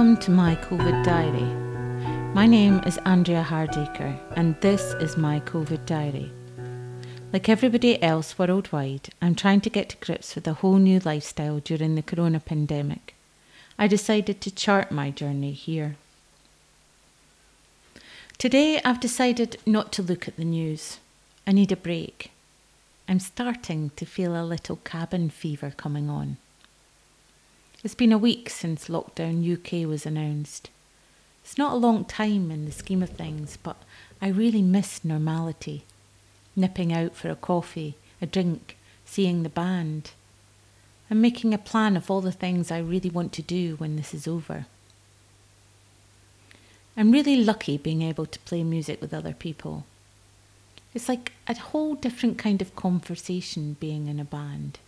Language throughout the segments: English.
Welcome to my COVID diary. My name is Andrea Hardacre, and this is my COVID diary. Like everybody else worldwide, I'm trying to get to grips with a whole new lifestyle during the corona pandemic. I decided to chart my journey here. Today, I've decided not to look at the news. I need a break. I'm starting to feel a little cabin fever coming on. It's been a week since lockdown UK was announced. It's not a long time in the scheme of things, but I really miss normality. Nipping out for a coffee, a drink, seeing the band. and making a plan of all the things I really want to do when this is over. I'm really lucky being able to play music with other people. It's like a whole different kind of conversation being in a band.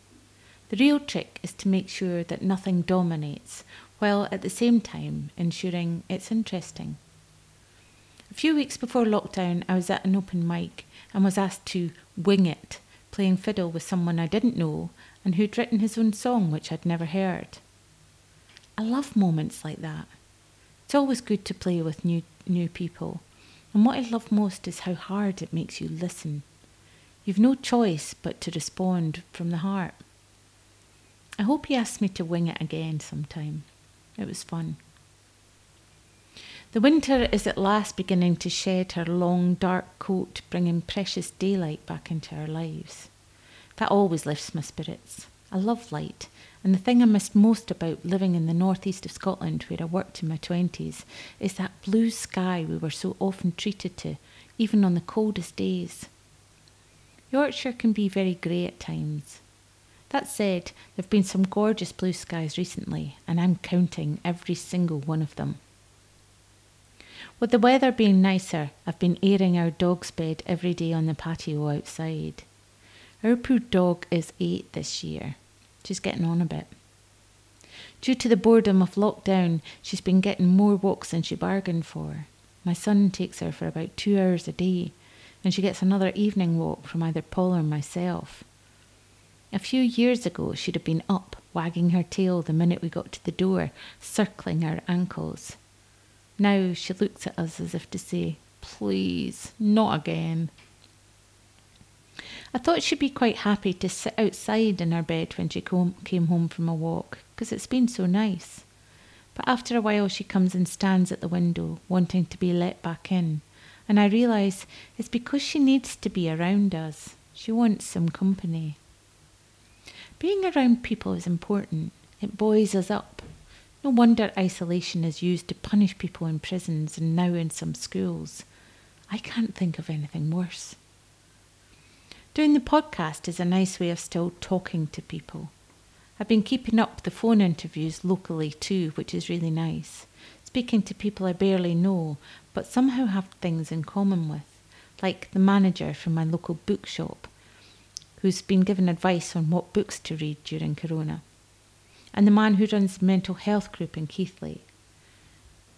The real trick is to make sure that nothing dominates, while at the same time ensuring it's interesting. A few weeks before lockdown, I was at an open mic and was asked to wing it, playing fiddle with someone I didn't know and who'd written his own song which I'd never heard. I love moments like that. It's always good to play with new new people. And what I love most is how hard it makes you listen. You've no choice but to respond from the heart. I hope he asks me to wing it again sometime. It was fun. The winter is at last beginning to shed her long dark coat, bringing precious daylight back into our lives. That always lifts my spirits. I love light, and the thing I missed most about living in the northeast of Scotland, where I worked in my twenties, is that blue sky we were so often treated to, even on the coldest days. Yorkshire can be very grey at times, that said, there have been some gorgeous blue skies recently, and I'm counting every single one of them. With the weather being nicer, I've been airing our dog's bed every day on the patio outside. Our poor dog is eight this year. She's getting on a bit. Due to the boredom of lockdown, she's been getting more walks than she bargained for. My son takes her for about two hours a day, and she gets another evening walk from either Paul or myself. A few years ago, she'd have been up, wagging her tail the minute we got to the door, circling our ankles. Now she looks at us as if to say, Please, not again. I thought she'd be quite happy to sit outside in her bed when she came home from a walk, because it's been so nice. But after a while, she comes and stands at the window, wanting to be let back in. And I realise it's because she needs to be around us. She wants some company. Being around people is important. It buoys us up. No wonder isolation is used to punish people in prisons and now in some schools. I can't think of anything worse. Doing the podcast is a nice way of still talking to people. I've been keeping up the phone interviews locally too, which is really nice. Speaking to people I barely know, but somehow have things in common with, like the manager from my local bookshop who's been given advice on what books to read during Corona, and the man who runs the mental health group in Keighley.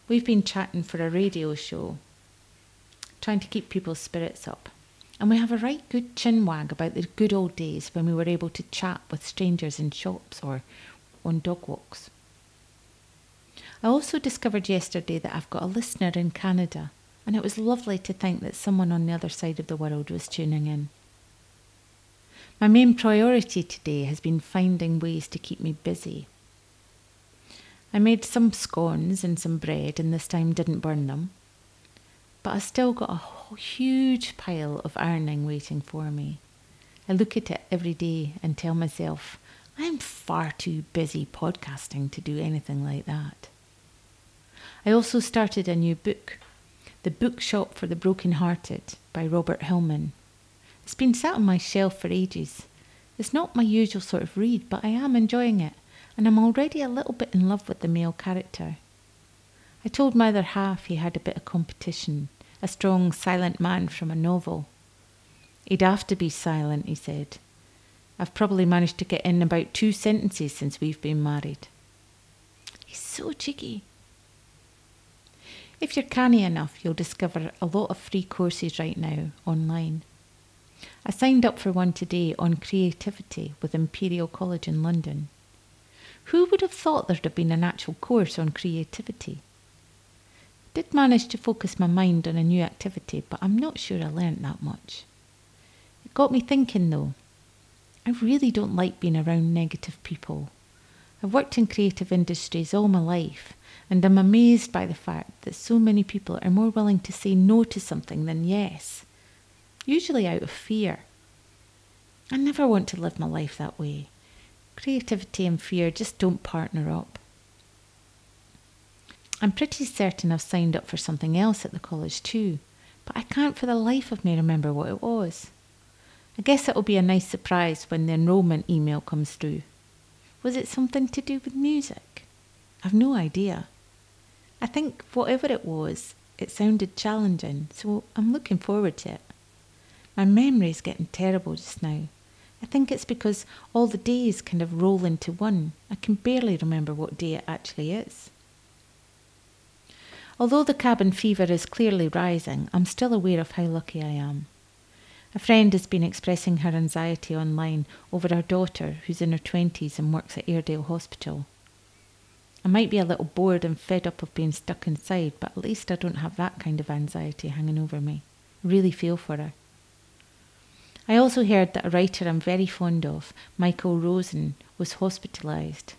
We've been chatting for a radio show, trying to keep people's spirits up. And we have a right good chinwag about the good old days when we were able to chat with strangers in shops or on dog walks. I also discovered yesterday that I've got a listener in Canada, and it was lovely to think that someone on the other side of the world was tuning in. My main priority today has been finding ways to keep me busy. I made some scones and some bread and this time didn't burn them. But I still got a huge pile of ironing waiting for me. I look at it every day and tell myself, I'm far too busy podcasting to do anything like that. I also started a new book, The Bookshop for the Broken-Hearted by Robert Hillman. It's been sat on my shelf for ages. It's not my usual sort of read, but I am enjoying it, and I'm already a little bit in love with the male character. I told my other half he had a bit of competition, a strong, silent man from a novel. He'd have to be silent, he said. I've probably managed to get in about two sentences since we've been married. He's so cheeky. If you're canny enough, you'll discover a lot of free courses right now online. I signed up for one today on creativity with Imperial College in London. Who would have thought there'd have been an actual course on creativity? Did manage to focus my mind on a new activity, but I'm not sure I learnt that much. It got me thinking though. I really don't like being around negative people. I've worked in creative industries all my life, and I'm amazed by the fact that so many people are more willing to say no to something than yes, usually out of fear. I never want to live my life that way. Creativity and fear just don't partner up. I'm pretty certain I've signed up for something else at the college too, but I can't for the life of me remember what it was. I guess it'll be a nice surprise when the enrolment email comes through. Was it something to do with music? I've no idea. I think whatever it was, it sounded challenging, so I'm looking forward to it. My memory's getting terrible just now. I think it's because all the days kind of roll into one. I can barely remember what day it actually is. Although the cabin fever is clearly rising, I'm still aware of how lucky I am. A friend has been expressing her anxiety online over her daughter, who's in her 20s and works at Airedale Hospital. I might be a little bored and fed up of being stuck inside, but at least I don't have that kind of anxiety hanging over me. I really feel for her. I also heard that a writer I'm very fond of, Michael Rosen, was hospitalised.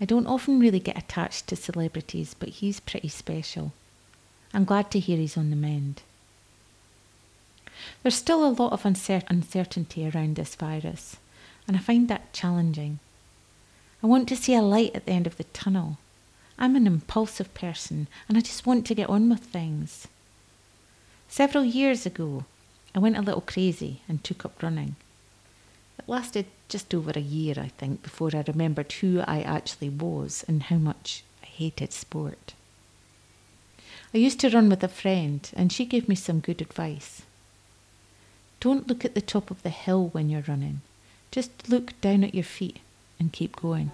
I don't often really get attached to celebrities, but he's pretty special. I'm glad to hear he's on the mend. There's still a lot of uncertainty around this virus, and I find that challenging. I want to see a light at the end of the tunnel. I'm an impulsive person and I just want to get on with things. Several years ago, I went a little crazy and took up running. It lasted just over a year, I think, before I remembered who I actually was and how much I hated sport. I used to run with a friend, and she gave me some good advice. Don't look at the top of the hill when you're running, just look down at your feet and keep going.